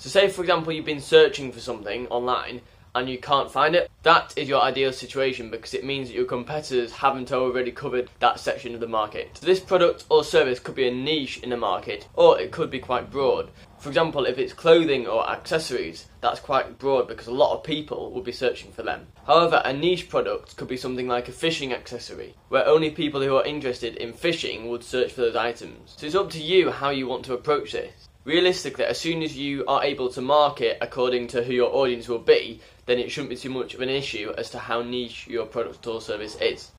So, say for example, you've been searching for something online and you can't find it, that is your ideal situation because it means that your competitors haven't already covered that section of the market. So this product or service could be a niche in the market or it could be quite broad. For example, if it's clothing or accessories, that's quite broad because a lot of people will be searching for them. However, a niche product could be something like a fishing accessory, where only people who are interested in fishing would search for those items. So it's up to you how you want to approach this. Realistically, as soon as you are able to market according to who your audience will be, then it shouldn't be too much of an issue as to how niche your product or service is.